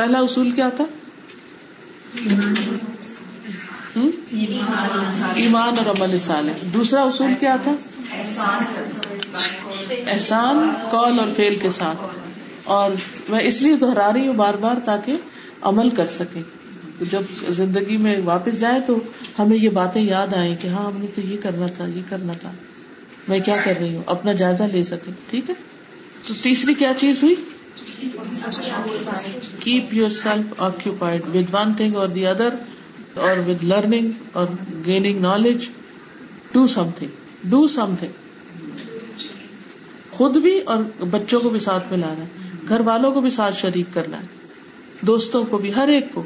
پہلا اصول کیا تھا؟ ایمان اور عمل صالح۔ دوسرا اصول کیا تھا؟ احسان کال اور فیل کے ساتھ۔ اور میں اس لیے دہرا رہی ہوں بار بار تاکہ عمل کر سکے جب زندگی میں واپس جائیں تو ہمیں یہ باتیں یاد آئیں کہ ہاں ہم نے تو یہ کرنا تھا، یہ کرنا تھا۔ میں کیا کر رہی ہوں؟ اپنا جائزہ لے سکے ٹھیک ہے؟ تو تیسری کیا چیز ہوئی؟ Keep yourself occupied with one thing اور دی ادر اور ود لرننگ اور gaining knowledge do something do something خود بھی اور بچوں کو بھی ساتھ میں لانا ہے. گھر والوں کو بھی ساتھ شریک کرنا ہے. دوستوں کو بھی، ہر ایک کو.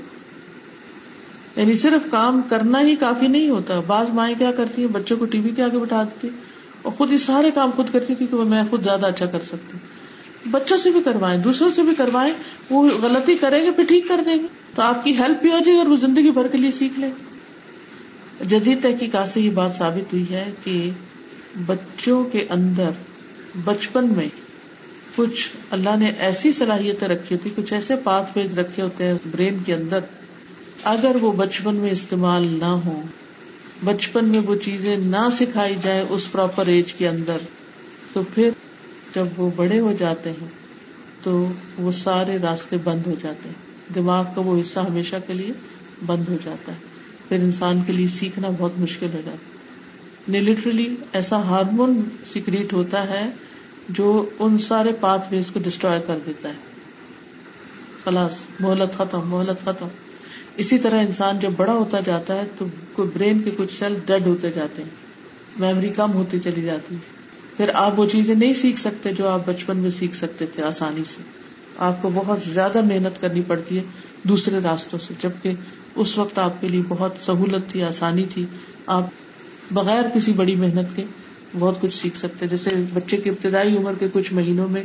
یعنی صرف کام کرنا ہی کافی نہیں ہوتا. بعض مائیں کیا کرتی ہیں؟ بچوں کو ٹی وی کے آگے بٹھا دیتی اور خود ہی سارے کام خود کرتی کیونکہ میں خود زیادہ اچھا کر سکتی ہوں. بچوں سے بھی کروائیں، دوسروں سے بھی کروائیں، وہ غلطی کریں گے، پھر ٹھیک کر دیں گے۔ تو آپ کی ہیلپ بھی ہو جائے گی اور وہ زندگی بھر کے لیے سیکھ لیں۔ جدید تحقیقات سے یہ بات ثابت ہوئی ہے کہ بچوں کے اندر بچپن میں کچھ اللہ نے ایسی صلاحیتیں رکھی ہوتی، کچھ ایسے پاتھ ویز رکھے ہوتے ہیں برین کے اندر۔ اگر وہ بچپن میں استعمال نہ ہو بچپن میں وہ چیزیں نہ سکھائی جائے اس پراپر ایج کے اندر، تو پھر جب وہ بڑے ہو جاتے ہیں تو وہ سارے راستے بند ہو جاتے ہیں۔ دماغ کا وہ حصہ ہمیشہ کے لیے بند ہو جاتا ہے۔ پھر انسان کے لیے سیکھنا بہت مشکل ہو جاتا ہے۔ یعنی لٹرلی ایسا ہارمون سیکریٹ ہوتا ہے جو ان سارے پاتھ ویز کو ڈسٹروائے کر دیتا ہے۔ خلاص محلت ختم محلت ختم۔ اسی طرح انسان جب بڑا ہوتا جاتا ہے تو برین کے کچھ سیل ڈیڈ ہوتے جاتے ہیں۔ میموری کم ہوتی چلی جاتی ہے۔ پھر آپ وہ چیزیں نہیں سیکھ سکتے جو آپ بچپن میں سیکھ سکتے تھے آسانی سے۔ آپ کو بہت زیادہ محنت کرنی پڑتی ہے دوسرے راستوں سے، جبکہ اس وقت آپ کے لیے بہت سہولت تھی، آسانی تھی۔ آپ بغیر کسی بڑی محنت کے بہت کچھ سیکھ سکتے، جیسے بچے کی ابتدائی عمر کے کچھ مہینوں میں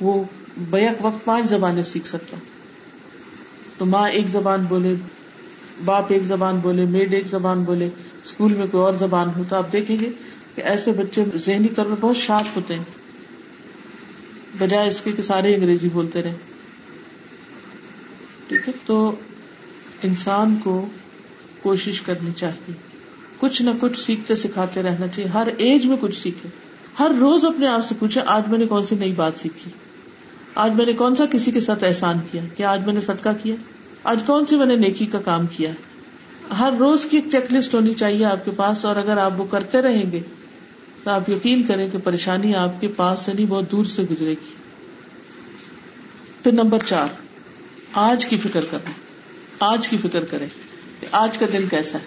وہ بیک وقت پانچ زبانیں سیکھ سکتا۔ تو ماں ایک زبان بولے، باپ ایک زبان بولے، میڈ ایک زبان بولے، اسکول میں کوئی اور زبان ہو تو آپ دیکھیں گے کہ ایسے بچے ذہنی طور پر بہت شارپ ہوتے ہیں۔ بجائے اس کے کہ سارے انگریزی بولتے رہے ٹھیک ہے؟ تو انسان کو کوشش کرنی چاہیے۔ کچھ نہ کچھ سیکھتے سکھاتے رہنا چاہیے۔ ہر ایج میں کچھ سیکھے۔ ہر روز اپنے آپ سے پوچھے، آج میں نے کون سی نئی بات سیکھی؟ آج میں نے کون سا کسی کے ساتھ احسان کیا؟ کیا آج میں نے صدقہ کیا؟ آج کون سی میں نے نیکی کا کام کیا؟ ہر روز کی ایک چیک لسٹ ہونی چاہیے آپ کے پاس اور اگر آپ وہ کرتے رہیں گے تو آپ یقین کریں کہ پریشانی آپ کے پاس سے نہیں، بہت دور سے گزرے گی۔ پھر نمبر چار، آج کی فکر کریں۔ آج کی فکر کریں کہ آج کا دن کیسا ہے۔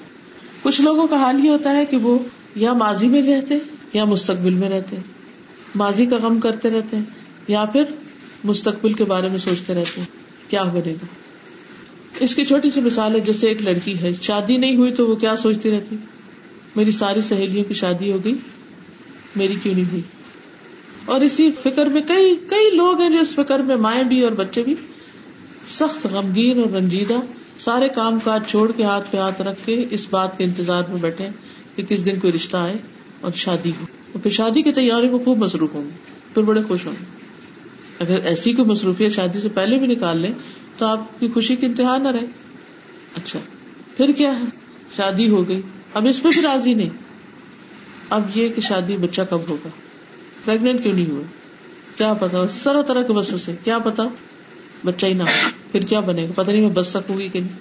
کچھ لوگوں کا حال یہ ہوتا ہے کہ وہ یا ماضی میں رہتے یا مستقبل میں رہتے۔ ماضی کا غم کرتے رہتے ہیں یا پھر مستقبل کے بارے میں سوچتے رہتے۔ ہیں کیا بنے گا؟ اس کی چھوٹی سی مثال ہے، جیسے ایک لڑکی ہے، شادی نہیں ہوئی تو وہ کیا سوچتی رہتی؟ میری ساری سہیلیوں کی شادی ہو گئی۔ میری کیوں نہیں ہوئی؟ اور اسی فکر میں کئی کئی لوگ ہیں جو اس فکر میں مائیں بھی اور بچے بھی سخت غمگین اور رنجیدہ سارے کام کاج چھوڑ کے ہاتھ پہ ہاتھ رکھ کے اس بات کے انتظار میں بیٹھے کہ کس دن کوئی رشتہ آئے اور شادی ہو۔ اور پھر شادی کی تیاری میں خوب مصروف ہوں گے، پھر بڑے خوش ہوں گے۔ اگر ایسی کوئی مصروفیت شادی سے پہلے بھی نکال لیں تو آپ کی خوشی کی انتہا نہ رہے۔ اچھا پھر کیا ہے؟ شادی ہو گئی۔ اب اس پہ بھی راضی نہیں۔ اب یہ کہ شادی بچہ کب ہوگا؟ پریگنٹ کیوں نہیں ہوا کیا پتا؟ طرح طرح کے بسوں سے کیا پتا؟ بچہ ہی نہ ہو، پھر کیا بنے گا؟ پتا نہیں میں بچ سکوں گی کہ نہیں۔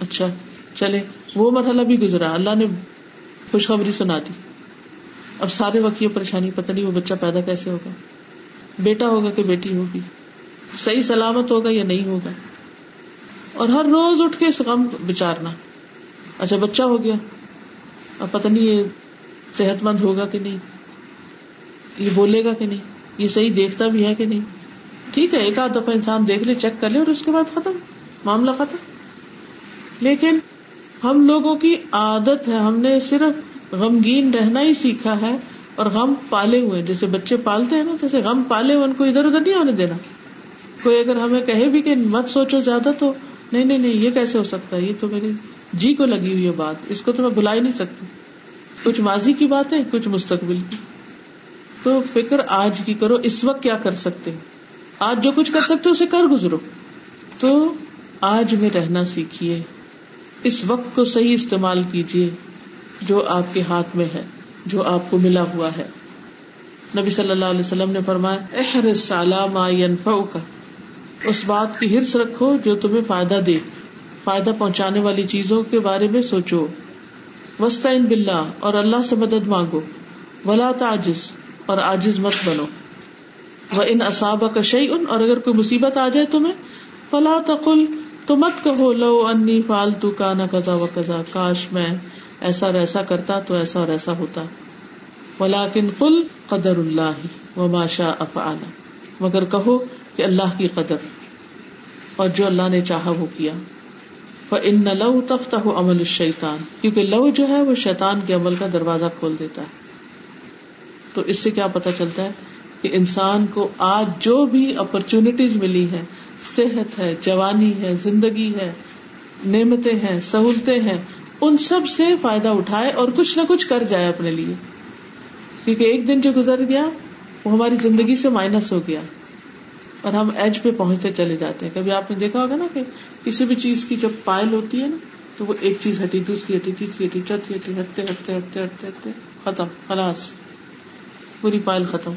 اچھا چلے، وہ مرحلہ بھی گزرا۔ اللہ نے خوشخبری سنا دی۔ اب سارے وقت یہ پریشانی، پتہ نہیں وہ بچہ پیدا کیسے ہوگا؟ بیٹا ہوگا کہ بیٹی ہوگی؟ صحیح سلامت ہوگا یا نہیں ہوگا؟ اور ہر روز اٹھ کے غم بچارنا۔ اچھا بچہ ہو گیا۔ اب پتہ نہیں یہ صحت مند ہوگا کہ نہیں؟ یہ بولے گا کہ نہیں؟ یہ صحیح دیکھتا بھی ہے کہ نہیں؟ ٹھیک ہے، ایک آدھ دفعہ انسان دیکھ لے، چیک کر لے اور اس کے بعد ختم۔ معاملہ ختم۔ لیکن ہم لوگوں کی عادت ہے، ہم نے صرف غمگین رہنا ہی سیکھا ہے اور غم پالے ہوئے۔ جیسے بچے پالتے ہیں نا، جیسے غم پالے ہوئے، ان کو ادھر ادھر نہیں ہونے دینا۔ کوئی اگر ہمیں کہے بھی کہ مت سوچو زیادہ تو، نہیں نہیں نہیں، یہ کیسے ہو سکتا ہے؟ یہ تو میری جی کو لگی ہوئی ہے بات، اس کو تو میں بلا ہی نہیں سکتی۔ کچھ ماضی کی بات ہے کچھ مستقبل کی۔ تو فکر آج کی کرو، اس وقت کیا کر سکتے؟ آج جو کچھ کر سکتے، اسے کر گزرو۔ تو آج میں رہنا سیکھیے۔ اس وقت کو صحیح استعمال کیجیے، جو آپ کے ہاتھ میں ہے، جو آپ کو ملا ہوا ہے۔ نبی صلی اللہ علیہ وسلم نے فرمایا، احرص ما ينفعك اس بات کی ہرس رکھو جو تمہیں فائدہ دے، فائدہ پہنچانے والی چیزوں کے بارے میں سوچو۔ وسطین ان بلّہ اور اللہ سے مدد مانگو۔ ولا تعجز، اور آجز مت بنو۔ وہ ان اصاب کا شعی ان اور اگر کوئی مصیبت آ جائے تمہیں، فلا تقل، تو مت کہو، لو انی فالتو کا نہ کزا و کزا کاش میں ایسا اور ایسا کرتا تو ایسا اور ایسا ہوتا۔ ولاکن کل قدر اللہ و ماشا افعال مگر کہو کہ اللہ کی قدر۔ اور جو اللہ نے چاہا وہ کیا۔ ان لو تفتا ہو عمل الشیطان کیونکہ لو جو ہے وہ شیطان کے عمل کا دروازہ کھول دیتا ہے۔ تو اس سے کیا پتا چلتا ہے کہ انسان کو آج جو بھی اپرچونٹیز ملی ہے صحت ہے، جوانی ہے، زندگی ہے، نعمتیں ہیں، سہولتیں ہیں، ان سب سے فائدہ اٹھائے اور کچھ نہ کچھ کر جائے اپنے لیے۔ کیونکہ ایک دن جو گزر گیا، وہ ہماری زندگی سے مائنس ہو گیا۔ اور ہم ایج پہ پہنچتے چلے جاتے ہیں۔ کبھی آپ نے دیکھا ہوگا نا کہ کسی بھی چیز کی جب پائل ہوتی ہے نا، تو وہ ایک چیز ہٹی، دوسری ہٹی، تیسری ہٹی، چوتھی ہٹی، ہٹتے ہٹتے ہٹتے ہٹتے ہٹتے، ختم، خلاص، پوری پائل ختم۔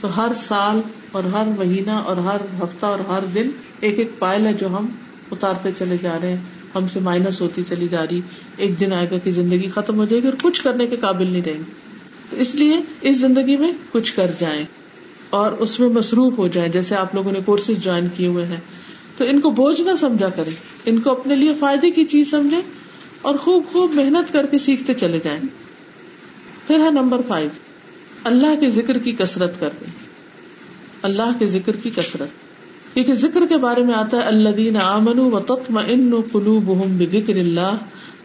تو ہر سال اور ہر مہینہ اور ہر ہفتہ اور ہر دن ایک ایک پائل ہے جو ہم اتارتے چلے جا رہے ہیں۔ ہم سے مائنس ہوتی چلی جا رہی، ایک دن آئے گا کہ زندگی ختم ہو جائے گی اور کچھ کرنے کے قابل نہیں رہیں گے۔ تو اس لیے اس زندگی میں کچھ کر جائیں اور اس میں مصروف ہو جائیں۔ جیسے آپ لوگوں نے کورسز جوائن کیے ہوئے ہیں۔ تو ان کو بوجھ نہ سمجھا کرے ان کو اپنے لیے فائدے کی چیز سمجھے اور خوب خوب محنت کر کے سیکھتے چلے جائیں۔ پھر ہے نمبر فائیو اللہ کے ذکر کی کسرت کر دیں اللہ کے ذکر کی کسرت کیونکہ ذکر کے بارے میں آتا ہے اللہ دین آمن و تتم ان قلوب بکر اللہ۔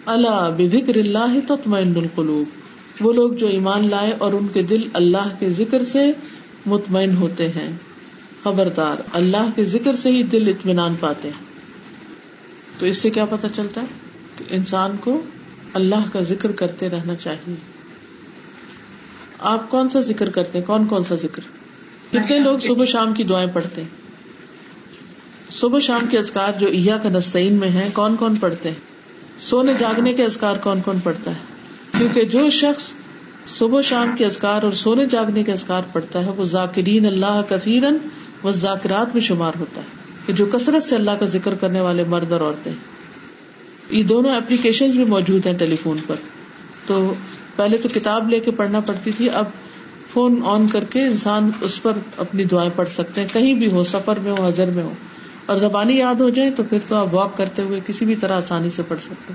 اللہ بکر اللہ تتم القلوب۔ وہ لوگ جو ایمان لائے اور ان کے دل اللہ کے ذکر سے مطمئن ہوتے ہیں۔ خبردار اللہ کے ذکر سے ہی دل اطمینان پاتے ہیں۔ تو اس سے کیا پتا چلتا ہے کہ انسان کو اللہ کا ذکر کرتے رہنا چاہیے۔ آپ کون سا ذکر کرتے ہیں؟ کون کون سا ذکر؟ کتنے لوگ صبح شام کی دعائیں پڑھتے ہیں؟ صبح شام کے ازکار جو ایا کا نستعین میں ہے کون کون پڑھتے ہیں؟ سونے جاگنے کے ازکار کون کون پڑھتا ہے؟ کیونکہ جو شخص صبح شام کے ازکار اور سونے جاگنے کے ازکار پڑھتا ہے وہ ذاکرین اللہ کثیرن و ذاکرات میں شمار ہوتا ہے کہ جو کثرت سے اللہ کا ذکر کرنے والے مرد اور عورتیں یہ دونوں اپلیکیشن بھی موجود ہیں ٹیلی فون پر۔ تو پہلے تو کتاب لے کے پڑھنا پڑتی تھی، اب فون آن کر کے انسان اس پر اپنی دعائیں پڑھ سکتے ہیں۔ کہیں بھی ہو، سفر میں ہو، حضر میں ہو۔ اور زبانی یاد ہو جائے تو پھر تو آپ واک کرتے ہوئے کسی بھی طرح آسانی سے پڑھ سکتے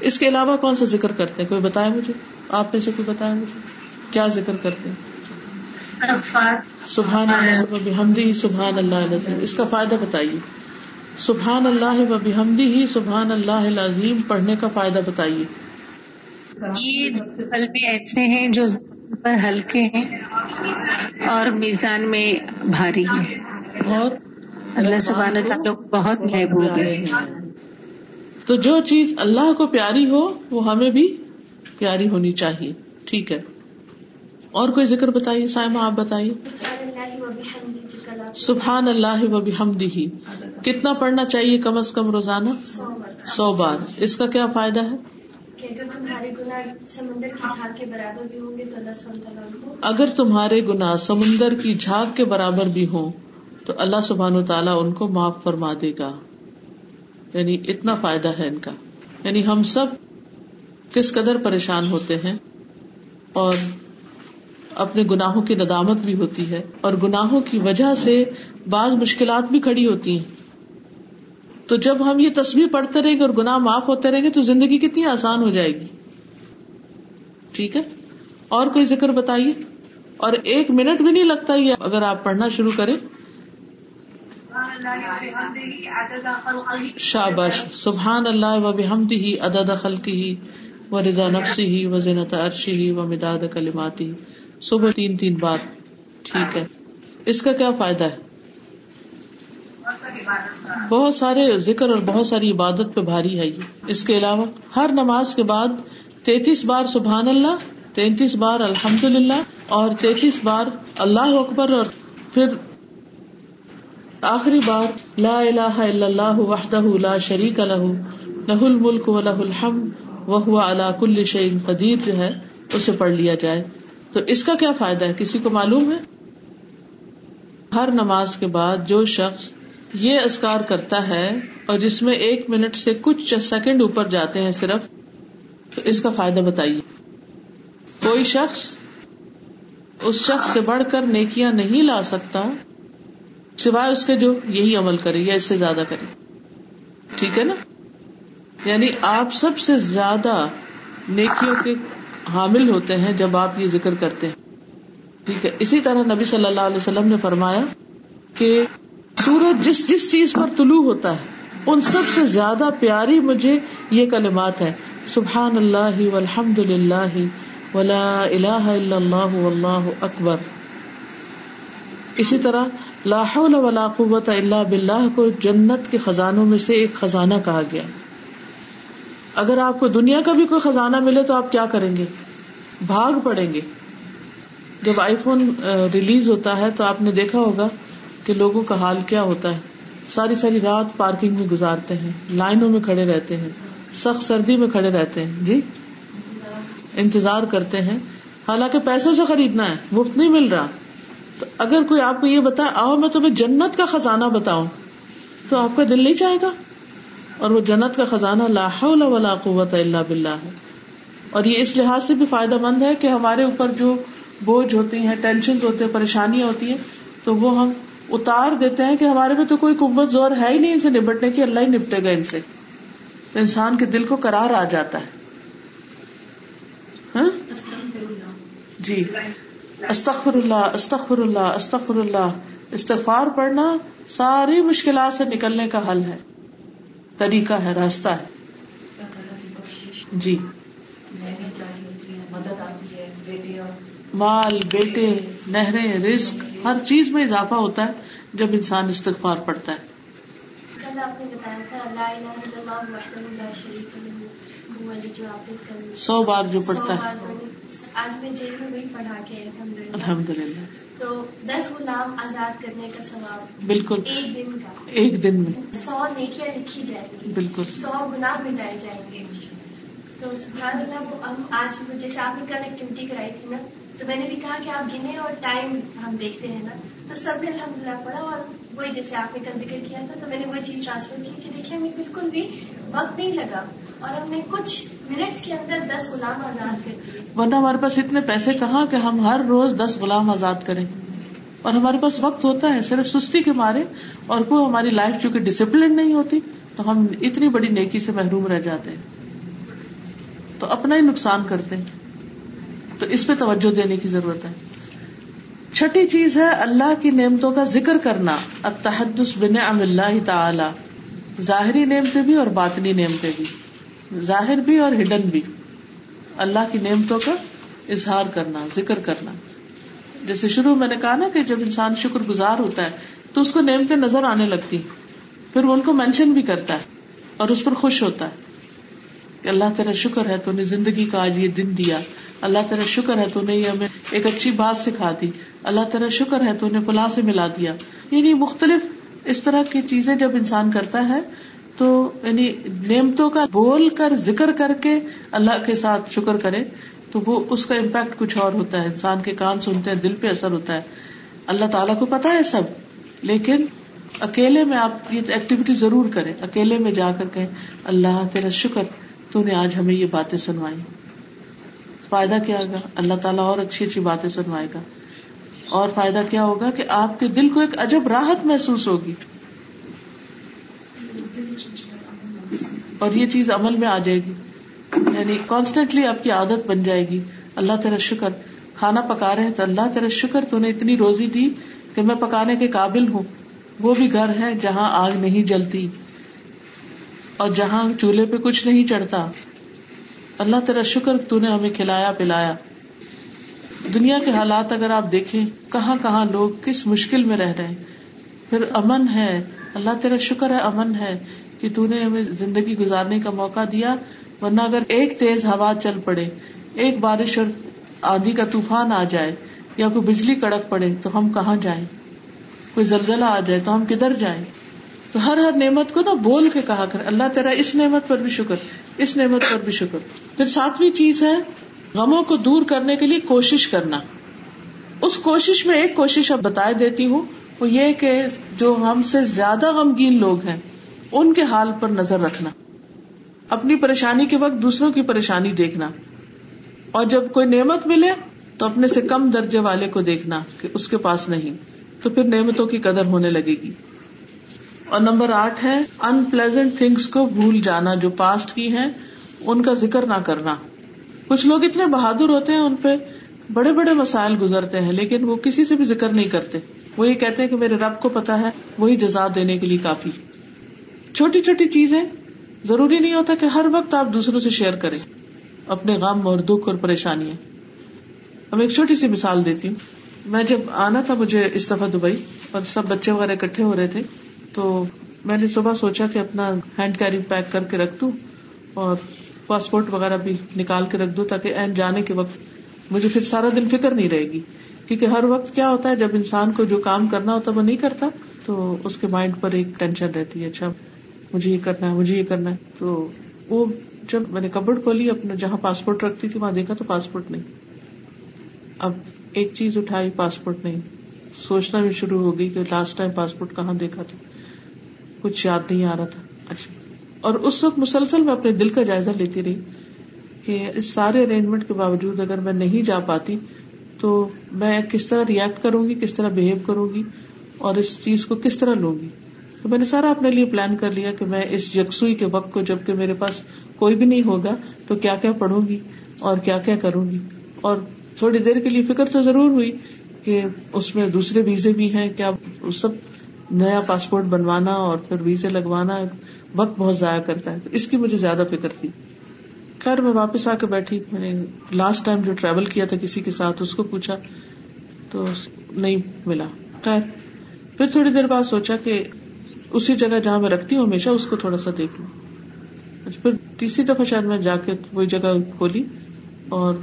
اس کے علاوہ کون سا ذکر کرتے ہیں؟ کوئی بتایا مجھے؟ آپ میں سے کوئی بتایا مجھے؟ کیا ذکر کرتے ہیں؟ سبحان اللہ ہمدی سبحان اللہ اس کا فائدہ بتائیے۔ سبحان اللہ و بحمدی ہی سبحان اللہ عظیم پڑھنے کا فائدہ بتائیے۔ یہ حلبے ایسے ہیں جو پر ہلکے ہیں اور میزان میں بھاری ہیں۔ بہت۔ اللہ سبحانہ تعالیٰ بہت محبوب ہے۔ تو جو چیز اللہ کو پیاری ہو وہ ہمیں بھی پیاری ہونی چاہیے۔ ٹھیک ہے۔ اور کوئی ذکر بتائیے؟ سائمہ آپ بتائیے۔ سبحان اللہ و بحمدہ کتنا پڑھنا چاہیے کم از کم روزانہ؟ سو بار۔ اس کا کیا فائدہ ہے؟ اگر تمہارے گنا سمندر کی جھاگ کے برابر بھی ہوں تو اللہ سبحان و تعالیٰ ان کو معاف فرما دے گا۔ یعنی اتنا فائدہ ہے ان کا۔ یعنی ہم سب کس قدر پریشان ہوتے ہیں اور اپنے گناہوں کی ندامت بھی ہوتی ہے اور گناہوں کی وجہ سے بعض مشکلات بھی کھڑی ہوتی ہیں۔ تو جب ہم یہ تصویر پڑھتے رہیں گے اور گناہ معاف ہوتے رہیں گے تو زندگی کتنی آسان ہو جائے گی۔ ٹھیک ہے؟ اور کوئی ذکر بتائیے؟ اور ایک منٹ بھی نہیں لگتا یہ اگر آپ پڑھنا شروع کریں۔ شابش سبحان اللہ و بحمدہ ہی عدد خلقی ہی و رضا نفسی ہی و زینت عرشی ہی و مداد کلماتی صبح تین تین بار ٹھیک ہے۔ اس کا کیا فائدہ ہے؟ بہت سارے ذکر اور بہت ساری عبادت پہ بھاری ہے یہ۔ اس کے علاوہ ہر نماز کے بعد تینتیس بار سبحان اللہ، تینتیس بار الحمد للہ اور تینتیس بار اللہ اکبر اور پھر آخری بار لا الہ الا اللہ وحدہ لا شریک لہ لہ الملک و لہ الحمد وہ علا کل شعین قدیر جو ہے، اسے پڑھ لیا جائے۔ تو اس کا کیا فائدہ ہے؟ کسی کو معلوم ہے؟ ہر نماز کے بعد جو شخص یہ اسکار کرتا ہے اور جس میں ایک منٹ سے کچھ سیکنڈ اوپر جاتے ہیں صرف، تو اس کا فائدہ بتائیے۔ کوئی شخص اس شخص سے بڑھ کر نیکیاں نہیں لا سکتا، سوائے اس کے جو یہی عمل کرے یا اس سے زیادہ کرے۔ ٹھیک ہے نا؟ یعنی آپ سب سے زیادہ نیکیوں کے حامل ہوتے ہیں جب آپ یہ ذکر کرتے ہیں۔ ٹھیک ہے، اسی طرح نبی صلی اللہ علیہ وسلم نے فرمایا کہ سورج جس جس چیز پر طلوع ہوتا ہے، ان سب سے زیادہ پیاری مجھے یہ کلمات ہے سبحان اللہ والحمد للہ ولا الہ الا اللہ واللہ اکبر۔ اسی طرح لا حول ولا قوت الا باللہ کو جنت کے خزانوں میں سے ایک خزانہ کہا گیا۔ اگر آپ کو دنیا کا بھی کوئی خزانہ ملے تو آپ کیا کریں گے؟ بھاگ پڑیں گے۔ جب آئی فون ریلیز ہوتا ہے تو آپ نے دیکھا ہوگا کہ لوگوں کا حال کیا ہوتا ہے۔ ساری ساری رات پارکنگ میں گزارتے ہیں، لائنوں میں کھڑے رہتے ہیں، سخت سردی میں کھڑے رہتے ہیں۔ جی؟ انتظار کرتے ہیں۔ حالانکہ پیسوں سے خریدنا ہے، مفت نہیں مل رہا۔ تو اگر کوئی آپ کو یہ بتا آؤ میں تمہیں جنت کا خزانہ بتاؤں، تو آپ کا دل نہیں چاہے گا؟ اور وہ جنت کا خزانہ لاہ ولا قوت اللہ بلّہ ہے۔ اور یہ اس لحاظ سے بھی فائدہ مند ہے کہ ہمارے اوپر جو بوجھ ہوتی ہیں ٹینشن ہوتے ہیں، پریشانیاں ہوتی ہیں، تو وہ ہم اتار دیتے ہیں کہ ہمارے میں تو کوئی قوت زور ہے ہی نہیں ان سے نپٹنے کی، اللہ ہی نپٹے گا ان سے۔ انسان کے دل کو کرار آ جاتا ہے۔ ہاں؟ جی۔ استخر اللہ استخر اللہ استخر اللہ استغفار پڑھنا ساری مشکلات سے نکلنے کا حل ہے۔ طریقہ ہے، راستہ ہے۔ جی۔ مال، بیٹے، نہریں رسک ہر چیز میں اضافہ ہوتا ہے جب انسان استغفار پڑتا ہے۔ سو بار جو پڑھتا ہے۔ آج میں جیل میں وہی پڑھا کے الحمد للہ تو دس غلام آزاد کرنے کا سواب بالکل۔ ایک دن کا۔ ایک دن میں۔ سو نیکیاں لکھی جائیں گی۔ بالکل۔ سو گناہ مٹائے جائیں گے۔ تو سبحان اللہ وہ ہم آج جیسے آپ نے کل ایکٹیویٹی کرائی تھی نا تو میں نے بھی کہا کہ آپ گنے اور ٹائم ہم دیکھتے ہیں نا۔ تو سب نے الحمد للہ پڑھا اور وہی جیسے آپ نے کل ذکر کیا تھا، تو میں نے وہی چیز ٹرانسفر کی کہ دیکھیے ہمیں بالکل بھی وقت نہیں لگا اور ہم نے کچھ منٹس کے اندر دس غلام آزاد کر دیے۔ ورنہ ہمارے پاس اتنے پیسے کہاں کہ ہم ہر روز دس غلام آزاد کریں۔ اور ہمارے پاس وقت ہوتا ہے صرف سستی کے مارے اور کوئی ہماری لائف چونکہ ڈسپلن نہیں ہوتی، تو ہم اتنی بڑی نیکی سے محروم رہ جاتے ہیں۔ تو اپنا ہی نقصان کرتے ہیں۔ تو اس پہ توجہ دینے کی ضرورت ہے۔ چھٹی چیز ہے اللہ کی نعمتوں کا ذکر کرنا اتحدس بن ام اللہ تعالی، ظاہری نعمتیں بھی اور باطنی نعمتیں بھی، ظاہر بھی اور ہڈن بھی۔ اللہ کی نعمتوں کا اظہار کرنا، ذکر کرنا۔ جیسے شروع میں نے کہا نا کہ جب انسان شکر گزار ہوتا ہے، تو اس کو نعمتیں نظر آنے لگتی پھر وہ ان کو مینشن بھی کرتا ہے اور اس پر خوش ہوتا ہے کہ اللہ تیرا شکر ہے، تو نے زندگی کا آج یہ دن دیا۔ اللہ تعالیٰ شکر ہے تو نے ہمیں ایک اچھی بات سکھا دی۔ اللہ تعالیٰ شکر ہے تو نے فلاں سے ملا دیا۔ یعنی مختلف اس طرح کی چیزیں جب انسان کرتا ہے تو یعنی نعمتوں کا بول کر ذکر کر کے اللہ کے ساتھ شکر کرے تو وہ اس کا امپیکٹ کچھ اور ہوتا ہے۔ انسان کے کان سنتے ہیں، دل پہ اثر ہوتا ہے۔ اللہ تعالیٰ کو پتا ہے سب۔ لیکن اکیلے میں آپ یہ ایکٹیویٹی ضرور کریں۔ اکیلے میں جا کر کہ اللہ تیرا شکر، تو نے آج ہمیں یہ باتیں سنوائی فائدہ کیا ہوگا؟ اللہ تعالیٰ اور اچھی اچھی باتیں سنوائے گا۔ اور فائدہ کیا ہوگا کہ آپ کے دل کو ایک عجب راحت محسوس ہوگی۔ اور یہ چیز عمل میں آ جائے گی۔ یعنی کانسٹینٹلی آپ کی عادت بن جائے گی۔ اللہ تیرا شکر۔ کھانا پکا رہے ہیں تو اللہ تیرا شکر تو نے اتنی روزی دی کہ میں پکانے کے قابل ہوں۔ وہ بھی گھر ہے جہاں آگ نہیں جلتی اور جہاں چولہے پہ کچھ نہیں چڑھتا۔ اللہ تیرا شکر تو نے ہمیں کھلایا، پلایا۔ دنیا کے حالات اگر آپ دیکھیں، کہاں کہاں لوگ کس مشکل میں رہ رہے ہیں۔ پھر امن ہے، اللہ تیرا شکر ہے، امن ہے کہ تو نے ہمیں زندگی گزارنے کا موقع دیا۔ ورنہ اگر ایک تیز ہوا چل پڑے، ایک بارش اور آندھی کا طوفان آ جائے یا کوئی بجلی کڑک پڑے، تو ہم کہاں جائیں؟ کوئی زلزلہ آ جائے، تو ہم کدھر جائیں؟ تو ہر ہر نعمت کو نا بول کے کہا کر، اللہ تیرا اس نعمت پر بھی شکر۔ اس نعمت پر بھی شکر۔ پھر ساتویں چیز ہے، غموں کو دور کرنے کے لیے کوشش کرنا۔ اس کوشش میں ایک کوشش اب بتا دیتی ہوں، وہ یہ کہ جو ہم سے زیادہ غمگین لوگ ہیں، ان کے حال پر نظر رکھنا۔ اپنی پریشانی کے وقت دوسروں کی پریشانی دیکھنا۔ اور جب کوئی نعمت ملے، تو اپنے سے کم درجے والے کو دیکھنا کہ اس کے پاس نہیں، تو پھر نعمتوں کی قدر ہونے لگے گی۔ اور نمبر آٹھ ہے ان پلیزنٹ تھنگس کو بھول جانا، جو پاسٹ کی ہیں، ان کا ذکر نہ کرنا۔ کچھ لوگ اتنے بہادر ہوتے ہیں، ان پہ بڑے بڑے مسائل گزرتے ہیں، لیکن وہ کسی سے بھی ذکر نہیں کرتے۔ وہ یہ کہتے ہیں کہ میرے رب کو پتا ہے، وہی جزا دینے کے لیے کافی۔ چھوٹی چھوٹی چیزیں، ضروری نہیں ہوتا کہ ہر وقت آپ دوسروں سے شیئر کریں۔ اپنے غم اور دکھ اور پریشانیاں اب ایک چھوٹی سی مثال دیتی ہوں۔ میں جب آنا تھا مجھے اس دفعہ دبئی اور سب بچے وغیرہ اکٹھے ہو رہے تھے تو میں نے صبح سوچا کہ اپنا ہینڈ کیری پیک کر کے رکھ دوں اور پاسپورٹ وغیرہ بھی نکال کے رکھ دوں تاکہ این جانے کے وقت مجھے پھر سارا دن فکر نہیں رہے گی۔ کیونکہ ہر وقت کیا ہوتا ہے، جب انسان کو جو کام کرنا ہوتا ہے وہ نہیں کرتا، تو اس کے مائنڈ پر ایک ٹینشن رہتی ہے اچھا مجھے یہ کرنا ہے، مجھے یہ کرنا ہے۔ تو وہ جب میں نے کبڈ کھولی، اپنا جہاں پاسپورٹ رکھتی تھی، وہاں دیکھا تو پاسپورٹ نہیں۔ اب ایک چیز اٹھائی، پاسپورٹ نہیں۔ سوچنا بھی شروع ہو گئی کہ لاسٹ ٹائم پاسپورٹ کہاں دیکھا تھا۔ کچھ یاد نہیں آ رہا تھا۔ اچھا۔ اور اس وقت مسلسل میں اپنے دل کا جائزہ لیتی رہی کہ اس سارے ارینجمنٹ کے باوجود اگر میں نہیں جا پاتی تو میں کس طرح ریئیکٹ کروں گی، کس طرح بہیو کروں گی اور اس چیز کو کس طرح لوں گی۔ تو میں نے سارا اپنے لیے پلان کر لیا کہ میں اس یکسوئی کے وقت کو جبکہ میرے پاس کوئی بھی نہیں ہوگا تو کیا کیا پڑھوں گی اور کیا کیا کروں گی۔ اور تھوڑی دیر کے لیے فکر تو ضرور ہوئی کہ اس میں دوسرے ویزے بھی ہیں، کیا سب نیا پاسپورٹ بنوانا اور پھر ویزے لگوانا وقت بہت ضائع کرتا ہے۔ اس کی مجھے زیادہ فکر تھی۔ خیر، میں واپس آ کے بیٹھی۔ میں نے لاسٹ ٹائم جو ٹریول کیا تھا کسی کے ساتھ، اس کو پوچھا تو نہیں ملا۔ خیر، پھر تھوڑی دیر بعد سوچا کہ اسی جگہ جہاں میں رکھتی ہوں ہمیشہ، اس کو تھوڑا سا دیکھ لوں۔ اچھا، پھر تیسری دفعہ شاید میں جا کے وہی جگہ کھولی اور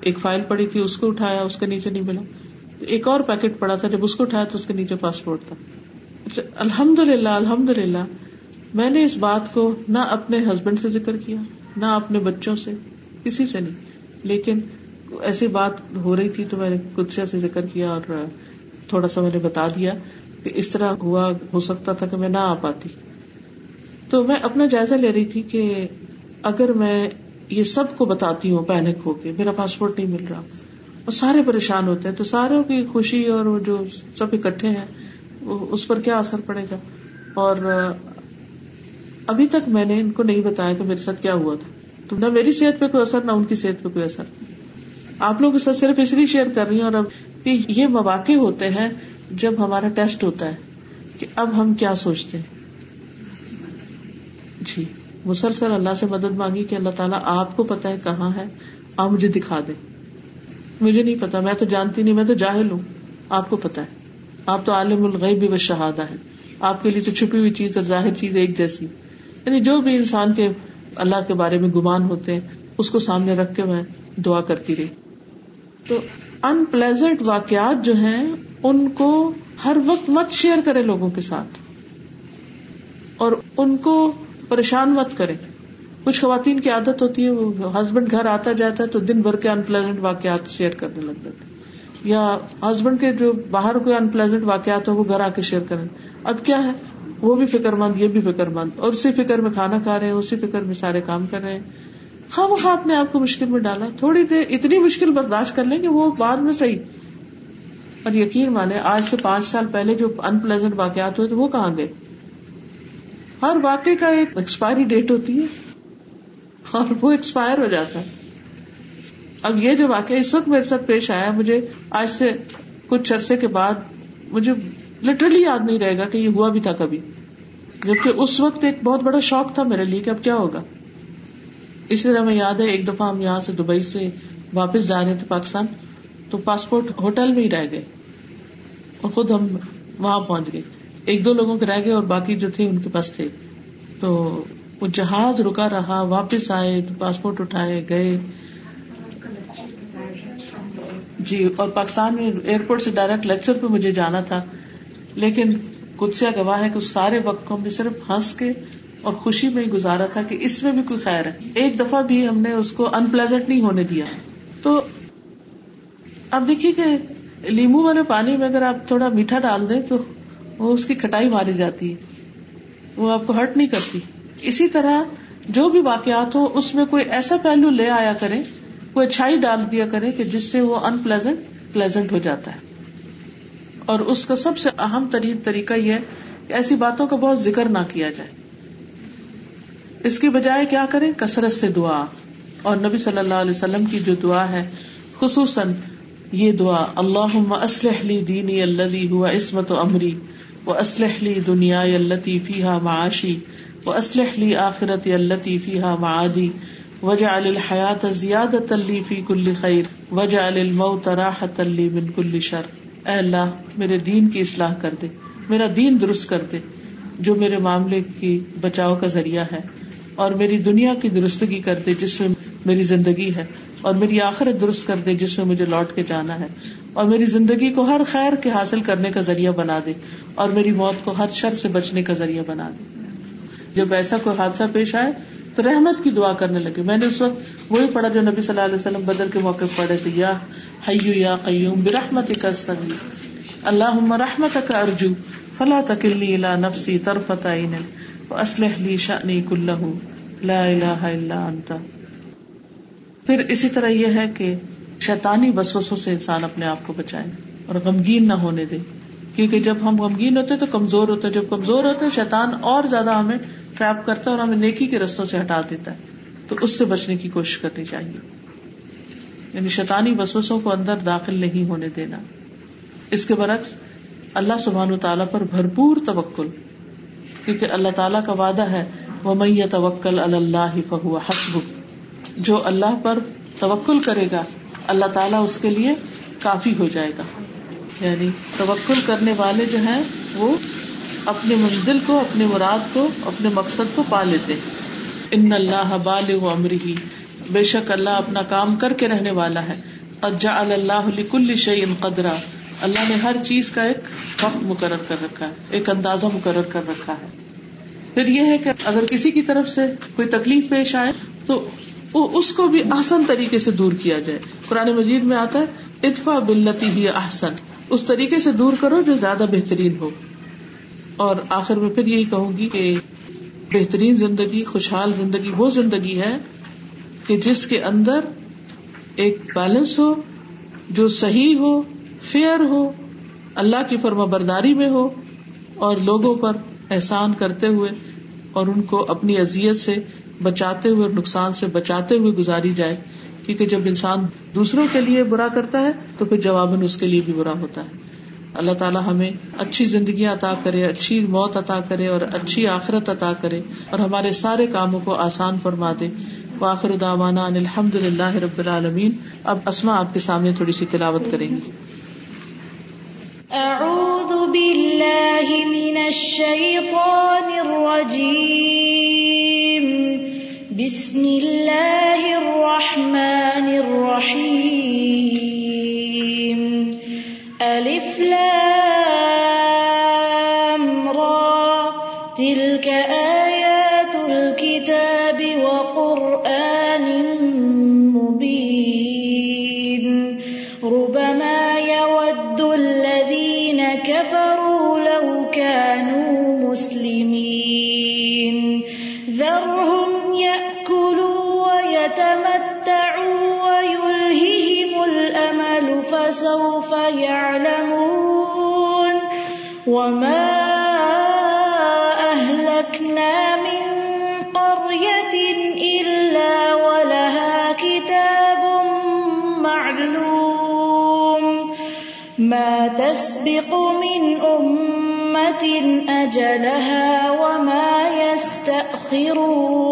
ایک فائل پڑی تھی، اس کو اٹھایا، اس کے نیچے نہیں ملا۔ ایک اور پیکٹ پڑا تھا، جب اس کو اٹھایا تو اس کے نیچے پاسپورٹ تھا۔ اچھا الحمد للہ الحمد للہ میں نے اس بات کو نہ اپنے ہسبینڈ سے ذکر کیا، نہ اپنے بچوں سے، کسی سے نہیں۔ لیکن ایسی بات ہو رہی تھی تو میں نے کچھ سے ذکر کیا اور تھوڑا سا میں نے بتا دیا کہ اس طرح ہوا، ہو سکتا تھا کہ میں نہ آ پاتی۔ تو میں اپنا جائزہ لے رہی تھی کہ اگر میں یہ سب کو بتاتی ہوں پینک ہو کے، میرا پاسپورٹ نہیں مل رہا۔ اور سارے پریشان ہوتے ہیں تو ساروں کی خوشی اور وہ جو سب اکٹھے ہیں اس پر کیا اثر پڑے گا؟ اور ابھی تک میں نے ان کو نہیں بتایا کہ میرے ساتھ کیا ہوا تھا۔ تو نہ میری صحت پہ کوئی اثر، نہ ان کی صحت پہ کوئی اثر۔ آپ لوگ کے ساتھ صرف اس لیے شیئر کر رہی ہوں اور اب کہ یہ مواقع ہوتے ہیں جب ہمارا ٹیسٹ ہوتا ہے کہ اب ہم کیا سوچتے ہیں۔ جی مسلسل اللہ سے مدد مانگی کہ اللہ تعالیٰ آپ کو پتا ہے کہاں ہے، آپ مجھے دکھا دے۔ مجھے نہیں پتا، میں تو جانتی نہیں، میں تو جاہل ہوں۔ آپ کو پتا ہے۔ آپ تو عالم الغیب بھی شہادہ ہے آپ کے لیے تو چھپی ہوئی چیز اور ظاہر چیز ایک جیسی۔ یعنی جو بھی انسان کے اللہ کے بارے میں گمان ہوتے ہیں، اس کو سامنے رکھ کے میں دعا کرتی رہی۔ تو ان پلیزنٹ واقعات جو ہیں، ان کو ہر وقت مت شیئر کرے لوگوں کے ساتھ۔ اور ان کو پریشان مت کرے۔ کچھ خواتین کی عادت ہوتی ہے، وہ ہسبینڈ گھر آتا جاتا ہے تو دن بھر کے انپلزنٹ واقعات شیئر کرنے لگ جاتے یا ہسبینڈ کے جو باہر کوئی انپلزنٹ واقعات ہو، وہ گھر آ کے شیئر کریں اب کیا ہے؟ وہ بھی فکر مند، یہ بھی فکر مند۔ اور اسی فکر میں کھانا کھا رہے ہیں، اسی فکر میں سارے کام کر رہے ہیں۔ خواہ وہ خواہ اپنے آپ کو مشکل میں ڈالا، تھوڑی دیر اتنی مشکل برداشت کر لیں کہ وہ بعد میں صحیح۔ اور یقین مانے، آج سے پانچ سال پہلے جو انپلزنٹ واقعات ہوئے تو وہ کہاں گئے؟ ہر واقع کا ایک ایکسپائری ڈیٹ ہوتی ہے۔ اور وہ ایکسپائر ہو جاتا ہے۔ اب یہ جو واقعہ اس وقت میرے ساتھ پیش آیا، مجھے آج سے کچھ عرصے کے بعد مجھے لٹرلی یاد نہیں رہے گا کہ یہ ہوا بھی تھا کبھی۔ جبکہ اس وقت ایک بہت بڑا شوق تھا میرے لیے کہ اب کیا ہوگا۔ اسی طرح میں یاد ہے، ایک دفعہ ہم یہاں سے دبئی سے واپس جا رہے تھے پاکستان، تو پاسپورٹ ہوٹل میں ہی رہ گئے۔ اور خود ہم وہاں پہنچ گئے۔ ایک دو لوگوں کے رہ گئے اور باقی جو تھے ان کے پاس تھے۔ تو وہ جہاز رکا رہا، واپس آئے، پاسپورٹ اٹھائے، گئے۔ جی اور پاکستان میں ایئرپورٹ سے ڈائریکٹ لیکچر پہ مجھے جانا تھا، لیکن کتسیا گواہ ہے کہ سارے وقت کو ہم نے صرف ہنس کے اور خوشی میں ہی گزارا تھا کہ اس میں بھی کوئی خیر ہے۔ ایک دفعہ بھی ہم نے اس کو ان پلیزنٹ نہیں ہونے دیا۔ تو اب دیکھیے کہ لیمو والے پانی میں اگر آپ تھوڑا میٹھا ڈال دیں تو وہ اس کی کٹائی ماری جاتی ہے۔ وہ آپ کو ہرٹ نہیں کرتی۔ اسی طرح جو بھی واقعات ہو اس میں کوئی ایسا پہلو لے آیا کرے، کوئی اچھائی ڈال دیا کرے کہ جس سے وہ ان پلیزنٹ پلیزنٹ ہو جاتا ہے۔ اور اس کا سب سے اہم ترین طریقہ یہ ہے کہ ایسی باتوں کا بہت ذکر نہ کیا جائے۔ اس کی بجائے کیا کرے؟ کثرت سے دعا۔ اور نبی صلی اللہ علیہ وسلم کی جو دعا ہے، خصوصاً یہ دعا اللہ اسلح لی دینی اللہ ہوا عصمت و امری وہ اسلح لی دنیا التی فیحا معاشی۔ وہ اسلح لی آخرت التی فیحا معادی وجہ الحیات زیادت علی فی کل خیر وجہ الموت راحت علی من کل شر. اے اللہ، میرے دین کی اصلاح کر دے، میرا دین درست کر دے، جو میرے معاملے کی بچاؤ کا ذریعہ ہے، اور میری دنیا کی درستگی کر دے جس میں میری زندگی ہے، اور میری آخرت درست کر دے جس میں مجھے لوٹ کے جانا ہے، اور میری زندگی کو ہر خیر کے حاصل کرنے کا ذریعہ بنا دے، اور میری موت کو ہر شر سے بچنے کا ذریعہ بنا دے۔ جب ایسا کوئی حادثہ پیش آئے تو رحمت کی دعا کرنے لگے۔ میں نے اس وقت وہی پڑھا جو نبی صلی اللہ علیہ وسلم بدر کے موقع پڑھے تھے، یا حیو یا قیوم برحمت کا اللہ رحمت کا ارجو، فلا تکلنی الا نفسی طرفت عین اسلح لی شأنی کلہ، لا الہ الا انت۔ پھر اسی طرح یہ ہے کہ شیطانی وسوسوں سے انسان اپنے آپ کو بچائے اور غمگین نہ ہونے دے۔ کیونکہ جب ہم غمگین ہوتے تو کمزور ہوتے جب کمزور ہوتے شیطان اور زیادہ ہمیں ٹریپ کرتا ہے اور ہمیں نیکی کے رستوں سے ہٹا دیتا ہے۔ تو اس سے بچنے کی کوشش کرنی چاہیے۔ یعنی شیطانی وسوسوں کو اندر داخل نہیں ہونے دینا۔ اس کے برعکس اللہ سبحان و تعالیٰ پر بھرپور توکل، کیونکہ اللہ تعالیٰ کا وعدہ ہے وہ میں توکل اللہ فہو حسب جو اللہ پر توکل کرے گا، اللہ تعالیٰ اس کے لیے کافی ہو جائے گا۔ یعنی توکل کرنے والے جو ہیں، وہ اپنے منزل کو، اپنے مراد کو، اپنے مقصد کو پا لیتے۔ ان اللہ بال امری بے شک اللہ اپنا کام کر کے رہنے والا ہے۔ اجا اللہ کل شعین قدرا۔ اللہ نے ہر چیز کا ایک وقت مقرر کر رکھا ہے، ایک اندازہ مقرر کر رکھا ہے۔ پھر یہ ہے کہ اگر کسی کی طرف سے کوئی تکلیف پیش آئے، تو وہ اس کو بھی آسان طریقے سے دور کیا جائے۔ قرآن مجید میں آتا ہے اتفا بلتی ہی احسن۔ اس طریقے سے دور کرو جو زیادہ بہترین ہو۔ اور آخر میں پھر یہی کہوں گی کہ بہترین زندگی، خوشحال زندگی وہ زندگی ہے کہ جس کے اندر ایک بیلنس ہو، جو صحیح ہو، فیئر ہو، اللہ کی فرما برداری میں ہو اور لوگوں پر احسان کرتے ہوئے اور ان کو اپنی ازیت سے بچاتے ہوئے اور نقصان سے بچاتے ہوئے گزاری جائے۔ کیونکہ جب انسان دوسروں کے لیے برا کرتا ہے تو پھر جواباً اس کے لیے بھی برا ہوتا ہے۔ اللہ تعالیٰ ہمیں اچھی زندگی عطا کرے، اچھی موت عطا کرے اور اچھی آخرت عطا کرے اور ہمارے سارے کاموں کو آسان فرما دے۔ واخر داوانا الحمد للہ رب العالمین۔ اب اسما آپ کے سامنے تھوڑی سی تلاوت کریں گی اعوذ باللہ من الشیطان الرجیم۔ بسم اللہ الرحمن الرحیم۔ الف لام را. تلك آیات الكتاب. وما أهلكنا من قرية إلا ولها كتاب معلوم ما تسبق من أمة أجلها وما يستأخرون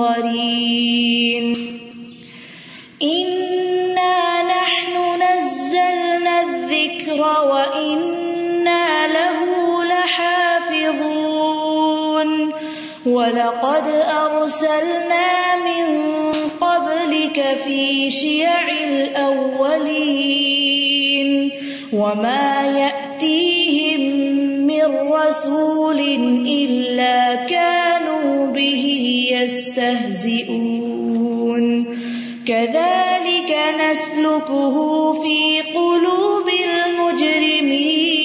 منظرين إنا نحن نزلنا الذكر وإنا له لحافظون ولقد أرسلنا من قبلك في شيع الأولين وما يأتيهم من رسول إلا كانوا به يستهزئون. كذلك نسلكه في قلوب المجرمين.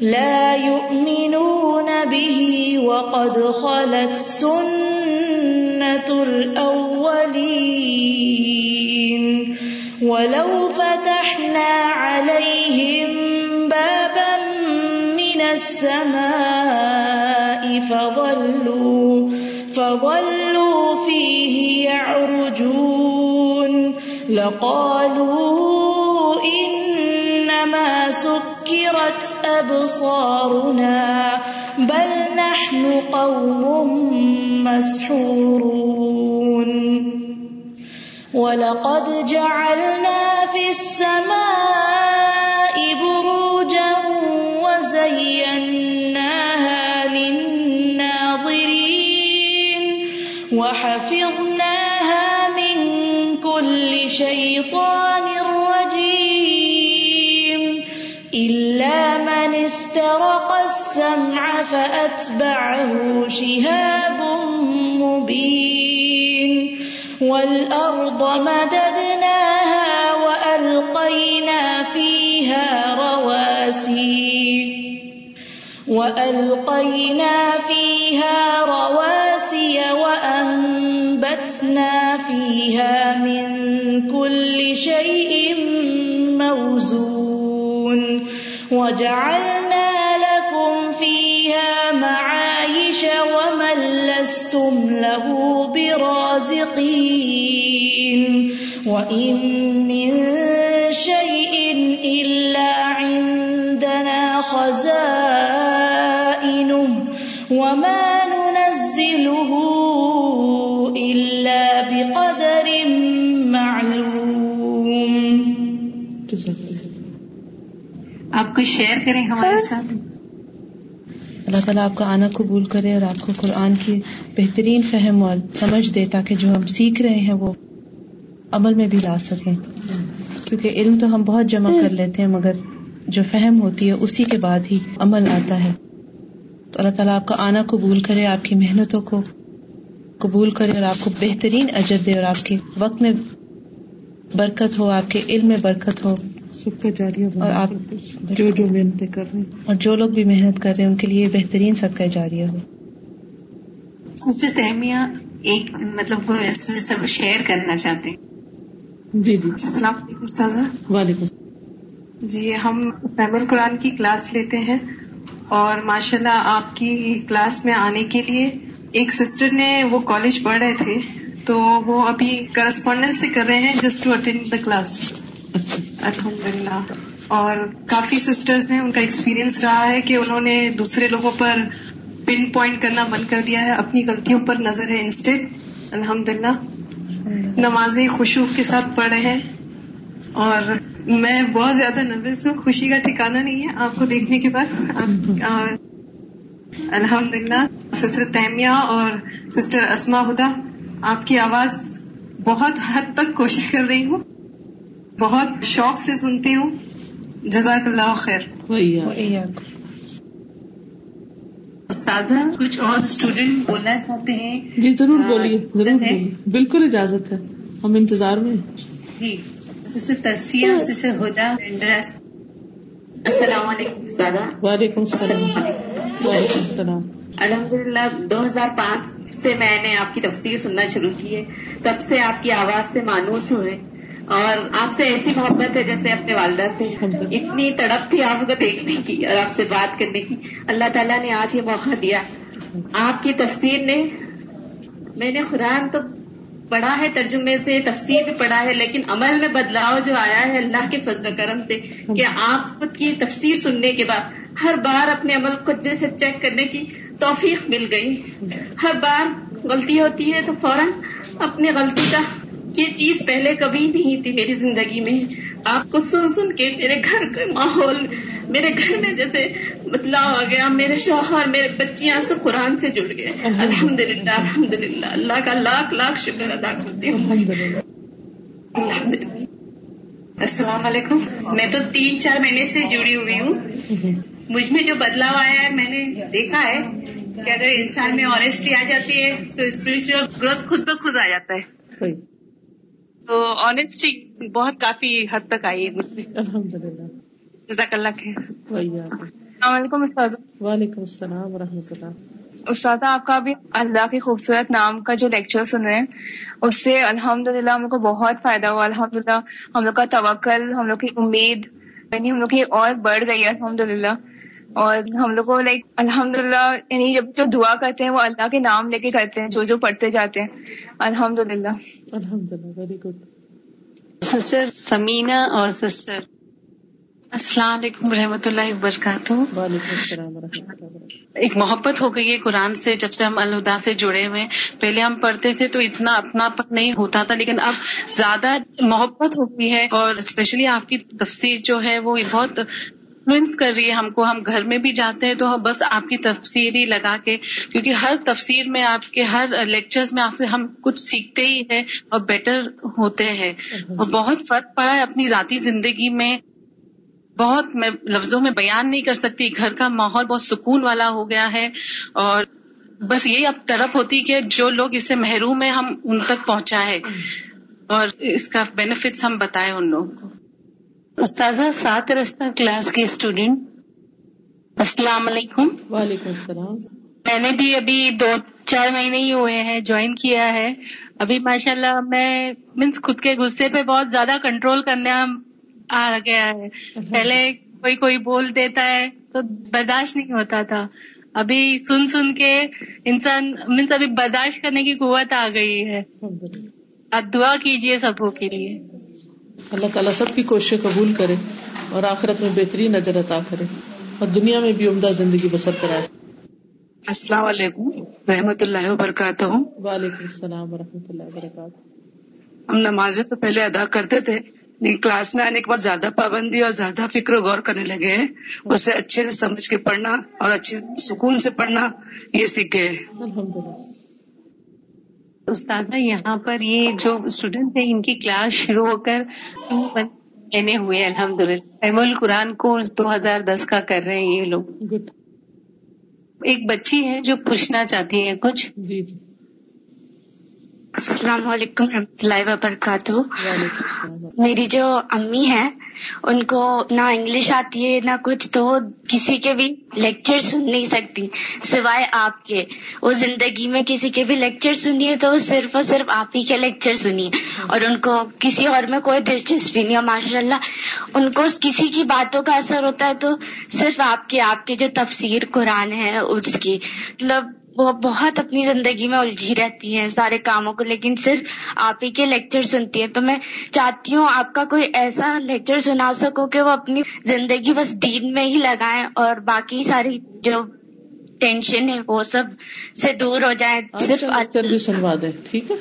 لا يؤمنون به وقد خلت سنة الأولين. ولو فتحنا عليهم بابا من السماء فظلوا فظلوا فيه يعرجون لقالوا إنما سكرت أبصارنا بل نحن قوم مسحورون ولقد جعلنا في السماء بروجا وزيناها شيطان رجيم إلا من استرق السمع فأتبعه شهاب مبين. والأرض مددناها وألقينا فيها رواسي. وألقينا فيها رواسي وأنبتنا فيها من كل شيء موزون وجعلنا لكم فيها معايش ومن لستم له برازقين وإن من شيء إلا عندنا خزائنه وما آپ کچھ شیئر کریں ہمارے ساتھ؟ اللہ تعالیٰ آپ کا آنا قبول کرے اور آپ کو قرآن کی بہترین فہم اور سمجھ دے تاکہ جو ہم سیکھ رہے ہیں وہ عمل میں بھی لا سکیں۔ کیونکہ علم تو ہم بہت جمع کر لیتے ہیں مگر جو فہم ہوتی ہے اسی کے بعد ہی عمل آتا ہے۔ تو اللہ تعالیٰ آپ کا آنا قبول کرے آپ کی محنتوں کو قبول کرے اور آپ کو بہترین اجر دے اور آپ کے وقت میں برکت ہو آپ کے علم میں برکت ہو۔ سب کا جاری اور آپ جو جو محنتیں کر رہے ہیں۔ اور جو لوگ بھی محنت کر رہے ہیں ان کے لیے بہترین صدقہ جاریہ ہو سسٹر تہمیہ ایک مطلب سب شیئر کرنا چاہتے ہیں؟ جی جی۔ السلام علیکم استاذہ۔ وعلیکم۔ جی ہم فیمل قرآن کی کلاس لیتے ہیں اور ماشاء اللہ آپ کی کلاس میں آنے کے لیے ایک سسٹر نے وہ کالج پڑھ رہے تھے تو وہ ابھی کرسپونڈنس سے کر رہے ہیں just to attend the class الحمد للہ اور کافی سسٹرز نے ان کا ایکسپیرئنس رہا ہے کہ انہوں نے دوسرے لوگوں پر پن پوائنٹ کرنا بند کر دیا ہے اپنی غلطیوں پر نظر ہے انسٹیٹ الحمد للہ نمازیں خوشو کے ساتھ پڑھ رہے ہیں۔ اور میں بہت زیادہ نروس ہوں خوشی کا ٹھکانا نہیں ہے آپ کو دیکھنے کے بعد۔ الحمد للہ سسٹر تیمیہ اور سسٹر اسما ہدا آپ کی آواز بہت حد تک کوشش کر رہی ہوں۔ بہت شوق سے سنتی ہوں۔ جزاک اللہ خیر۔ استاذہ کچھ اور اسٹوڈینٹ بولنا چاہتے ہیں؟ جی ضرور بولیے ضرور بولیے۔ بالکل اجازت ہے۔ ہم انتظار میں جی ہدا السلام علیکم استاذہ۔ وعلیکم السلام۔ وعلیکم السلام۔ الحمد للہ دو ہزار پانچ سے میں نے آپ کی تفصیل سننا شروع کی ہے۔ تب سے آپ کی آواز سے مانوس ہوئے اور آپ سے ایسی محبت ہے جیسے اپنے والدہ سے۔ اتنی تڑپ تھی آپ کو دیکھنے کی اور آپ سے بات کرنے کی۔ اللہ تعالیٰ نے آج یہ موقع دیا۔ آپ کی تفسیر نے میں نے قرآن تو پڑھا ہے ترجمے سے تفسیر بھی پڑھا ہے لیکن عمل میں بدلاؤ جو آیا ہے اللہ کے فضل و کرم سے کہ آپ خود کی تفسیر سننے کے بعد ہر بار اپنے عمل کو جیسے چیک کرنے کی توفیق مل گئی۔ ہر بار غلطی ہوتی ہے تو فوراً اپنی غلطی کا یہ چیز پہلے کبھی نہیں تھی میری زندگی میں۔ آپ کو سن سن کے میرے گھر کا ماحول میرے گھر میں جیسے بدلاؤ آ گیا میرے شوہر میرے بچیاں سب قرآن سے جڑ گئے۔ الحمد للہ الحمد للہ اللہ کا لاکھ لاکھ شکر ادا کرتی ہوں۔ الحمد للہ السلام علیکم۔ میں تو تین چار مہینے سے جڑی ہوئی ہوں۔ مجھ میں جو بدلاؤ آیا ہے میں نے دیکھا ہے کہ اگر انسان میں آنےسٹی آ جاتی ہے تو اسپرچل گروتھ خود بخود آ جاتا ہے۔ تو آنےسٹی بہت کافی حد تک آئی ہے۔ الحمد للہ جزاک اللہ خیر۔ السلام علیکم استاذ وعلیکم السلام و رحمۃ اللہ۔ استاذہ آپ کا بھی اللہ کے خوبصورت نام کا جو لیکچر سن رہے ہیں اس سے الحمد للہ ہم لوگ کو بہت فائدہ ہوا۔ الحمد للہ ہم لوگ کا توکل ہم لوگ کی امید یعنی ہم لوگ کی اور بڑھ گئی ہے۔ الحمد للہ اور ہم لوگ کو لائک الحمد للہ یعنی جب جو دعا کرتے ہیں وہ اللہ کے نام لے کے کرتے ہیں جو جو پڑھتے جاتے ہیں۔ الحمد للہ الحمد للہ ویری گڈ سسٹر سمینا اور سسٹر السلام علیکم ورحمۃ اللہ وبرکاتہ۔ وعلیکم السلام و رحمۃ اللہ وبرکاتہ۔ ایک محبت ہو گئی ہے قرآن سے جب سے ہم الہدا سے جڑے ہوئے پہلے ہم پڑھتے تھے تو اتنا اپنا نہیں ہوتا تھا لیکن اب زیادہ محبت ہو گئی ہے۔ اور اسپیشلی آپ کی تفسیر جو ہے وہ بہت انفلوئنس کر رہی ہے ہم کو ہم گھر میں بھی جاتے ہیں تو بس آپ کی تفسیر ہی لگا کے کیونکہ ہر تفسیر میں آپ کے ہر لیکچرز میں آپ ہم کچھ سیکھتے ہی ہیں اور بیٹر ہوتے ہیں۔ اور بہت فرق پڑا ہے اپنی ذاتی زندگی میں۔ بہت میں لفظوں میں بیان نہیں کر سکتی گھر کا ماحول بہت سکون والا ہو گیا ہے۔ اور بس یہی اب طرف ہوتی کہ جو لوگ اس سے محروم ہیں ہم ان تک پہنچائے۔ اور اس کا بینیفٹس ہم بتائیں ان لوگوں کو۔ استاذہ سات رستہ کلاس کی اسٹوڈینٹ السلام علیکم۔ وعلیکم السلام۔ میں نے بھی ابھی دو چار مہینے ہی ہوئے ہیں جوائن کیا ہے۔ ابھی ماشاء اللہ میں مینس خود کے غصے پہ بہت زیادہ کنٹرول کرنا آ گیا ہے۔ پہلے کوئی کوئی بول دیتا ہے تو برداشت نہیں ہوتا تھا۔ ابھی سن سن کے انسان مینس ابھی برداشت کرنے کی قوت آ گئی ہے۔ آپ دعا کیجیے سبوں کے لیے۔ اللہ تعالیٰ سب کی کوششیں قبول کرے اور آخرت میں بہترین نظر عطا کرے اور دنیا میں بھی عمدہ زندگی بسر کرائے۔ السلام علیکم رحمۃ اللہ وبرکاتہ۔ وعلیکم السلام و رحمۃ اللہ وبرکاتہ۔ ہم نمازیں تو پہلے ادا کرتے تھے کلاس میں آنے کے بعد زیادہ پابندی اور زیادہ فکر و غور کرنے لگے ہیں۔ اسے اچھے سے سمجھ کے پڑھنا اور اچھے سکون سے پڑھنا یہ سیکھ گئے استاذہ یہاں پر یہ جو اسٹوڈینٹ ہیں ان کی کلاس شروع ہو کر لینے ہوئے الحمد للہ القرآن کورس دو ہزار دس کا کر رہے ہیں یہ لوگ۔ ایک بچی ہے جو پوچھنا چاہتی ہے کچھ۔ جی جی۔ السلام علیکم رحمۃ اللہ وبرکاتہ۔ میری جو امی ہے ان کو نہ انگلش آتی ہے نہ کچھ تو کسی کے بھی لیکچر سن نہیں سکتی سوائے آپ کے۔ وہ زندگی میں کسی کے بھی لیکچر سنیے تو صرف اور صرف آپ ہی کے لیکچر سنیے اور ان کو کسی اور میں کوئی دلچسپی نہیں ہے ماشاء اللہ ان کو کسی کی باتوں کا اثر ہوتا ہے تو صرف آپ کے آپ کے جو تفسیر قرآن ہے اس کی۔ مطلب وہ بہت اپنی زندگی میں الجھی رہتی ہیں سارے کاموں کو لیکن صرف آپ ہی کے لیکچر سنتی ہیں۔ تو میں چاہتی ہوں آپ کا کوئی ایسا لیکچر سنا سکو کہ وہ اپنی زندگی بس دین میں ہی لگائیں اور باقی ساری جو ٹینشن ہے وہ سب سے دور ہو جائے۔ صرف لیکچر بھی سنوا دیں ٹھیک ہے؟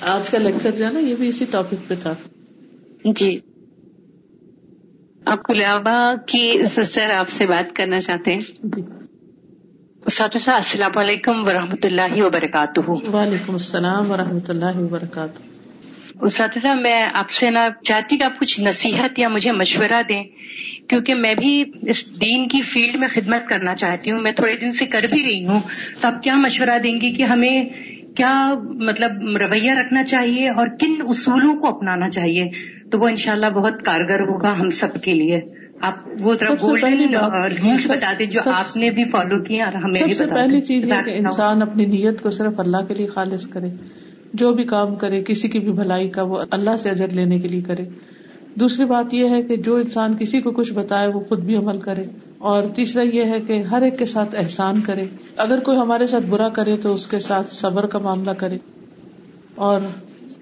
آج کا لیکچر جو ہے نا یہ بھی اسی ٹاپک پہ تھا۔ جی۔ آپ کو کی سسٹر آپ سے بات کرنا چاہتے ہیں۔ جی۔ اساتذہ السلام علیکم ورحمۃ اللہ وبرکاتہ۔ وعلیکم السلام و رحمۃ اللہ وبرکاتہ۔ اساتذہ میں آپ سے نا چاہتی کہ آپ کچھ نصیحت یا مجھے مشورہ دیں کیونکہ میں بھی اس دین کی فیلڈ میں خدمت کرنا چاہتی ہوں۔ میں تھوڑے دن سے کر بھی رہی ہوں تو آپ کیا مشورہ دیں گی کہ ہمیں کیا مطلب رویہ رکھنا چاہیے اور کن اصولوں کو اپنانا چاہیے؟ تو وہ انشاءاللہ بہت کارگر ہوگا ہم سب کے لیے۔ آپ وہ گولڈن رولس جو آپ نے بھی فالو کیا اور ہمیں سب سے پہلی چیز ہے کہ انسان اپنی نیت کو صرف اللہ کے لیے خالص کرے جو بھی کام کرے کسی کی بھی بھلائی کا وہ اللہ سے اجر لینے کے لیے کرے۔ دوسری بات یہ ہے کہ جو انسان کسی کو کچھ بتائے وہ خود بھی عمل کرے۔ اور تیسرا یہ ہے کہ ہر ایک کے ساتھ احسان کرے۔ اگر کوئی ہمارے ساتھ برا کرے تو اس کے ساتھ صبر کا معاملہ کرے۔ اور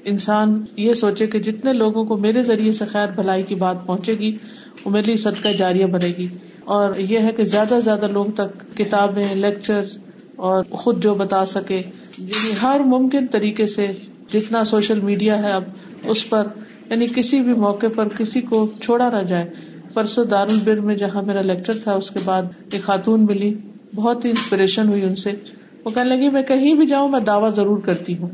انسان یہ سوچے کہ جتنے لوگوں کو میرے ذریعے سے خیر بھلائی کی بات پہنچے گی وہ میرے لیے صدقہ جاریہ بنے گی۔ اور یہ ہے کہ زیادہ سے زیادہ لوگوں تک کتابیں لیکچر اور خود جو بتا سکے یعنی ہر ممکن طریقے سے جتنا سوشل میڈیا ہے اب، اس پر یعنی کسی بھی موقع پر کسی کو چھوڑا نہ جائے۔ پرسوں دار البر میں جہاں میرا لیکچر تھا، اس کے بعد ایک خاتون ملی۔ بہت ہی انسپریشن ہوئی ان سے۔ وہ کہنے لگی، میں کہیں بھی جاؤں، میں دعوی ضرور کرتی ہوں۔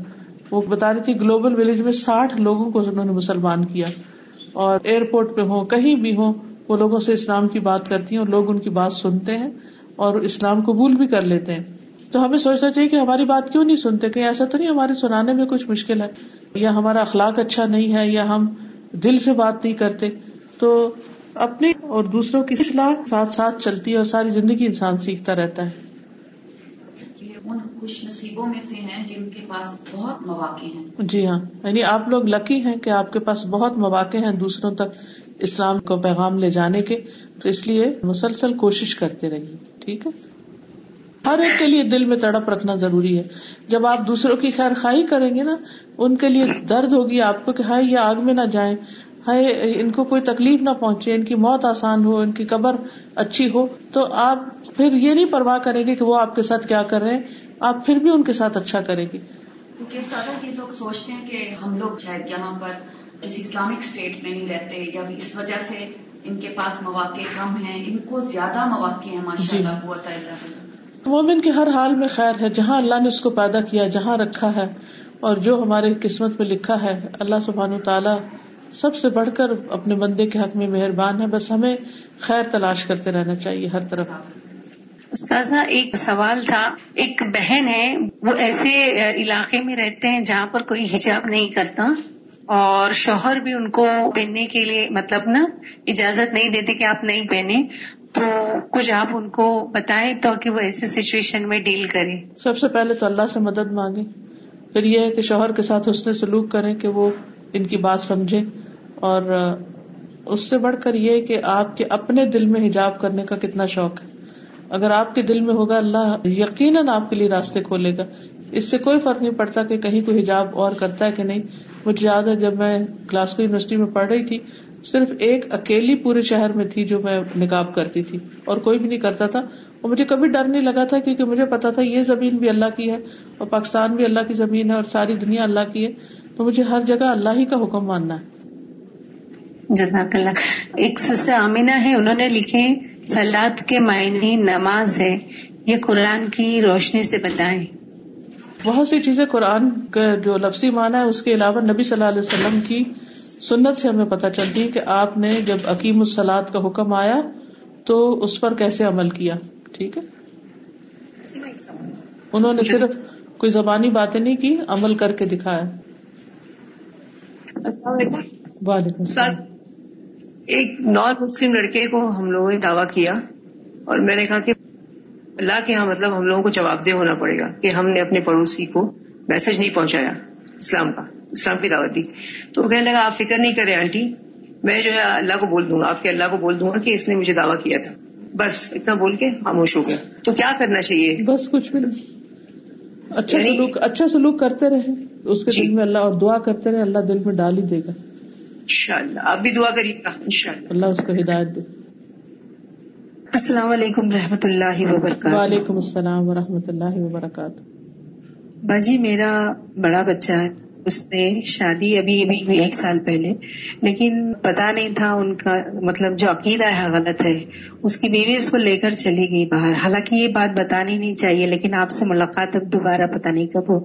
وہ بتا رہی تھی، گلوبل ولیج میں ساٹھ لوگوں کو انہوں نے مسلمان کیا۔ اور ایئرپورٹ پہ ہوں، کہیں بھی ہوں، وہ لوگوں سے اسلام کی بات کرتی ہیں اور لوگ ان کی بات سنتے ہیں اور اسلام قبول بھی کر لیتے ہیں۔ تو ہمیں سوچنا چاہیے کہ ہماری بات کیوں نہیں سنتے؟ کہ ایسا تو نہیں ہمارے سنانے میں کچھ مشکل ہے؟ یا ہمارا اخلاق اچھا نہیں ہے، یا ہم دل سے بات نہیں کرتے؟ تو اپنی اور دوسروں کی اصلاح ساتھ ساتھ چلتی ہے اور ساری زندگی انسان سیکھتا رہتا ہے۔ خوش نصیبوں میں سے ہیں جن کے پاس بہت مواقع ہیں۔ جی ہاں۔ یعنی آپ لوگ لکی ہیں کہ آپ کے پاس بہت مواقع ہیں دوسروں تک اسلام کو پیغام لے جانے کے۔ تو اس لیے مسلسل کوشش کرتے رہیے، ٹھیک ہے؟ ہر ایک کے لیے دل میں تڑپ رکھنا ضروری ہے۔ جب آپ دوسروں کی خیر خائی کریں گے نا، ان کے لیے درد ہوگی آپ کو کہ ہائے، یہ آگ میں نہ جائیں۔ ہائے، ان کو کوئی تکلیف نہ پہنچے، ان کی موت آسان ہو، ان کی قبر اچھی ہو۔ تو آپ پھر یہ نہیں پرواہ کریں گے کہ وہ آپ کے ساتھ کیا کر رہے ہیں۔ آپ پھر بھی ان کے ساتھ اچھا کریں گے۔ کیونکہ لوگ سوچتے ہیں کہ ہم لوگ شاید یہاں پر کسی اسلامک اسٹیٹ میں نہیں رہتے یا اس وجہ سے ان کے پاس مواقع کم ہیں۔ ان کو زیادہ مواقع ہیں ماشاء جی۔ اللہ مومن کے ہر حال میں خیر ہے جہاں اللہ نے اس کو پیدا کیا جہاں رکھا ہے اور جو ہمارے قسمت میں لکھا ہے اللہ سبحان تعالیٰ سب سے بڑھ کر اپنے بندے کے حق میں مہربان ہے۔ بس ہمیں خیر تلاش کرتے رہنا چاہیے ہر طرف۔ استاذہ، ایک سوال تھا، ایک بہن ہے، وہ ایسے علاقے میں رہتے ہیں جہاں پر کوئی حجاب نہیں کرتا اور شوہر بھی ان کو پہننے کے لیے مطلب نا اجازت نہیں دیتے کہ آپ نہیں پہنے تو کچھ آپ ان کو بتائیں تو کہ وہ ایسے سچویشن میں ڈیل کریں۔ سب سے پہلے تو اللہ سے مدد مانگے پھر یہ ہے کہ شوہر کے ساتھ حسن سلوک کریں کہ وہ ان کی بات سمجھے۔ اور اس سے بڑھ کر یہ کہ آپ کے اپنے دل میں حجاب کرنے کا کتنا شوق ہے۔ اگر آپ کے دل میں ہوگا اللہ یقیناً آپ کے لیے راستے کھولے گا۔ اس سے کوئی فرق نہیں پڑتا کہ کہیں کوئی حجاب اور کرتا ہے کہ نہیں۔ مجھے یاد ہے جب میں کلاسکو یونیورسٹی میں پڑھ رہی تھی، صرف ایک اکیلی پورے شہر میں تھی جو میں نکاب کرتی تھی اور کوئی بھی نہیں کرتا تھا۔ اور مجھے کبھی ڈر نہیں لگا تھا کیونکہ مجھے پتا تھا یہ زمین بھی اللہ کی ہے اور پاکستان بھی اللہ کی زمین ہے اور ساری دنیا اللہ کی ہے۔ تو مجھے ہر جگہ اللہ ہی کا حکم ماننا ہے۔ جزاک اللہ۔ ایک سسٹر آمینہ ہے انہوں نے لکھے سلاد کے معنی نماز ہے یہ قرآن کی روشنی سے بتائیں۔ بہت سی چیزیں قرآن کا جو لفظی معنی ہے اس کے علاوہ نبی صلی اللہ علیہ وسلم کی سنت سے ہمیں پتہ چلتی ہے کہ آپ نے جب عقیم السلاد کا حکم آیا تو اس پر کیسے عمل کیا۔ ٹھیک ہے؟ انہوں نے صرف کوئی زبانی باتیں نہیں کی عمل کر کے دکھایا۔ السلام علیکم۔ وعلیکم السلام۔ ایک نان مسلم لڑکے کو ہم لوگوں نے دعویٰ کیا اور میں نے کہا کہ اللہ کے یہاں مطلب ہم لوگوں کو جواب دہ ہونا پڑے گا کہ ہم نے اپنے پڑوسی کو میسج نہیں پہنچایا اسلام کا اسلام کی دعوت دی۔ تو وہ کہنے لگا آپ فکر نہیں کرے آنٹی میں جو ہے اللہ کو بول دوں گا آپ کے اللہ کو بول دوں گا کہ اس نے مجھے دعویٰ کیا تھا۔ بس اتنا بول کے خاموش ہو گیا۔ تو کیا کرنا چاہیے؟ بس کچھ بھی اچھا سلوک اچھا سلوک کرتے رہے۔ اس کے دل میں اللہ اور دعا کرتے رہے اللہ دل میں ڈال ہی دے گا۔ انشاء اللہ آپ بھی دعا کریے گا ان شاء اللہ اللہ اس کو ہدایت دے۔ السلام علیکم رحمۃ اللہ وبرکاتہ۔ وعلیکم السلام و رحمۃ اللہ وبرکاتہ۔ باجی میرا بڑا بچہ ہے۔ اس نے شادی ابھی ابھی ایک سال پہلے لیکن پتا نہیں تھا ان کا مطلب جو عقیدہ ہے غلط ہے۔ اس کی بیوی اس کو لے کر چلی گئی باہر۔ حالانکہ یہ بات بتانی نہیں چاہیے لیکن آپ سے ملاقات اب دوبارہ پتا نہیں کب ہو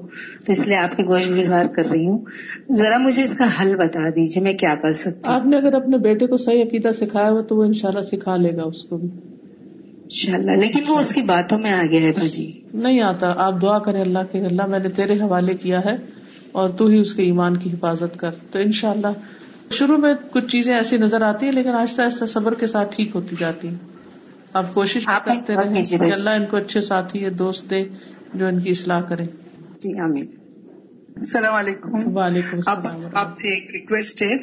تو اس لیے آپ کی گوشت گزار کر رہی ہوں۔ ذرا مجھے اس کا حل بتا دیجیے میں کیا کر سکتی آپ نے اگر اپنے بیٹے کو صحیح عقیدہ سکھایا ہو تو وہ انشاءاللہ سکھا لے گا اس کو بھی۔ انشاء اللہ لیکن وہ اس کی باتوں میں آگے ہے باجی نہیں آتا آپ دعا کریں اللہ کے اللہ میں نے تیرے حوالے کیا ہے۔ اور تو ہی اس کے ایمان کی حفاظت کر۔ تو ان شاء اللہ شروع میں کچھ چیزیں ایسی نظر آتی ہیں لیکن آہستہ آہستہ صبر کے ساتھ ٹھیک ہوتی جاتی ہیں۔ آپ کوشش کرتے رہے کہ اللہ ان کو اچھے ساتھی یا دوست دے جو ان کی اصلاح کرے جی آمین۔ السلام علیکم۔ وعلیکم السلام آپ سے ایک ریکویسٹ ہے۔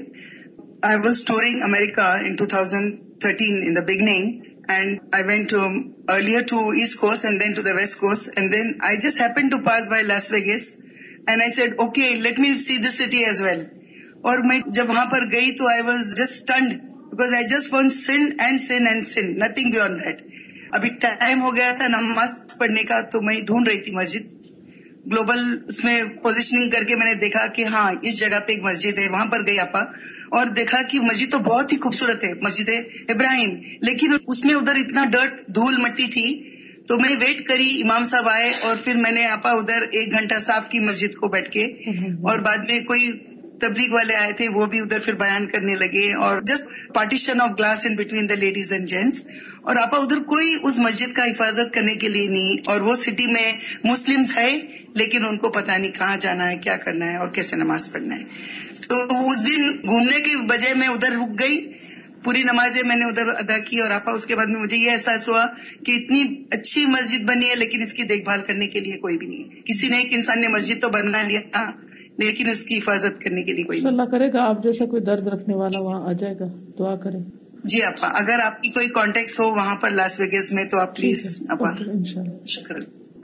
I was touring America in two thousand thirteen in the beginning and I went to earlier to East Coast and then to the West Coast, and then I just happened to pass by Las Vegas, and I said, okay, let me see this city as well. اور میں جب وہاں پر گئی تو I was just stunned because I just want sun and sun and sun nothing beyond that ابھی time ہو گیا تھا نماز پڑھنے کا تو میں ڈھونڈ رہی تھی مسجد گلوبل اس میں پوزیشننگ کر کے میں نے دیکھا کہ ہاں اس جگہ پہ ایک مسجد ہے وہاں پر گئی آپا اور دیکھا کہ مسجد تو بہت ہی خوبصورت ہے مسجد ابراہیم لیکن اس میں ادھر اتنا ڈرٹ دھول مٹی تھی تو میں ویٹ کری، امام صاحب آئے اور پھر میں نے آپا ادھر ایک گھنٹہ صاف کی مسجد کو بیٹھ کے اور بعد میں کوئی تبلیغ والے آئے تھے، وہ بھی ادھر پھر بیان کرنے لگے اور just partition of glass in between the ladies and gents اور آپا ادھر کوئی اس مسجد کا حفاظت کرنے کے لیے نہیں اور وہ سٹی میں مسلم ہے، لیکن ان کو پتا نہیں کہاں جانا ہے، کیا کرنا ہے اور کیسے نماز پڑھنا ہے۔ تو اس دن گھومنے کی بجائے میں ادھر رک گئی۔ پوری نمازیں میں نے ادھر ادا کی اور آپا اس کے بعد میں مجھے یہ احساس ہوا کہ اتنی اچھی مسجد بنی ہے لیکن اس کی دیکھ بھال کرنے کے لیے کوئی بھی نہیں ہے۔ کسی نے ایک انسان نے مسجد تو بنا لیا لیکن اس کی حفاظت کرنے کے لیے کوئی نہیں۔ اللہ کرے گا آپ جیسا کوئی درد رکھنے والا وہاں آ جائے گا دعا کریں۔ جی آپا اگر آپ کی کوئی کانٹیکٹ ہو وہاں پر لاس ویگس میں تو آپ پلیز آپا شکر۔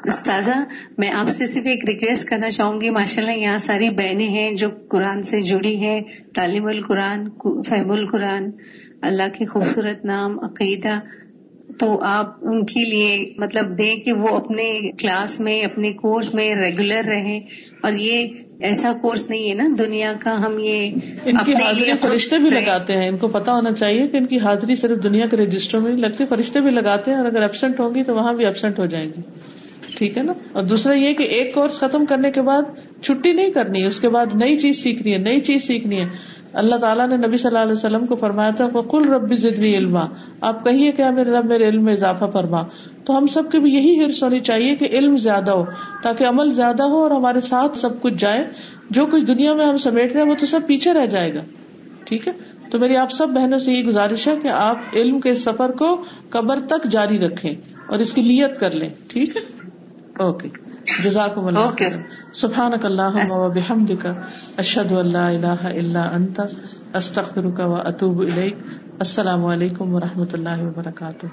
استاذہ میں آپ سے صرف ایک ریکویسٹ کرنا چاہوں گی۔ ماشاء اللہ یہاں ساری بہنیں ہیں جو قرآن سے جڑی ہیں تعلیم القرآن فہم القرآن اللہ کی خوبصورت نام عقیدہ تو آپ ان کے لیے مطلب دیں کہ وہ اپنے کلاس میں اپنے کورس میں ریگولر رہیں۔ اور یہ ایسا کورس نہیں ہے نا دنیا کا ہم یہ ان کی حاضری فرشتے بھی لگاتے ہیں۔ ان کو پتا ہونا چاہیے کہ ان کی حاضری صرف دنیا کے رجسٹر میں لگتی فرشتے بھی لگاتے ہیں اور اگر ابسینٹ ہوں گی تو وہاں بھی ابسینٹ ہو جائیں گی۔ ٹھیک ہے نا؟ اور دوسرا یہ کہ ایک کورس ختم کرنے کے بعد چھٹی نہیں کرنی اس کے بعد نئی چیز سیکھنی ہے نئی چیز سیکھنی ہے۔ اللہ تعالیٰ نے نبی صلی اللہ علیہ وسلم کو فرمایا تھا کل ربی زدنی علما۔ آپ کہیے کیا میرے رب میرے علم میں اضافہ فرما۔ تو ہم سب کے بھی یہی ہرس ہونی چاہیے کہ علم زیادہ ہو، تاکہ عمل زیادہ ہو اور ہمارے ساتھ سب کچھ جائے۔ جو کچھ دنیا میں ہم سمیٹ رہے ہیں، وہ تو سب پیچھے رہ جائے گا۔ ٹھیک ہے؟ تو میری آپ سب بہنوں سے یہ گزارش ہے کہ آپ علم کے سفر کو قبر تک جاری رکھیں اور اس کی لیت کر لیں۔ ٹھیک ہے؟ اوکے۔ جزاک اللہ سبحان اللہ بحمدک اشد اللہ الہ الا انت استغفرک و اتوب الیک. السلام علیکم و رحمۃ اللہ وبرکاتہ.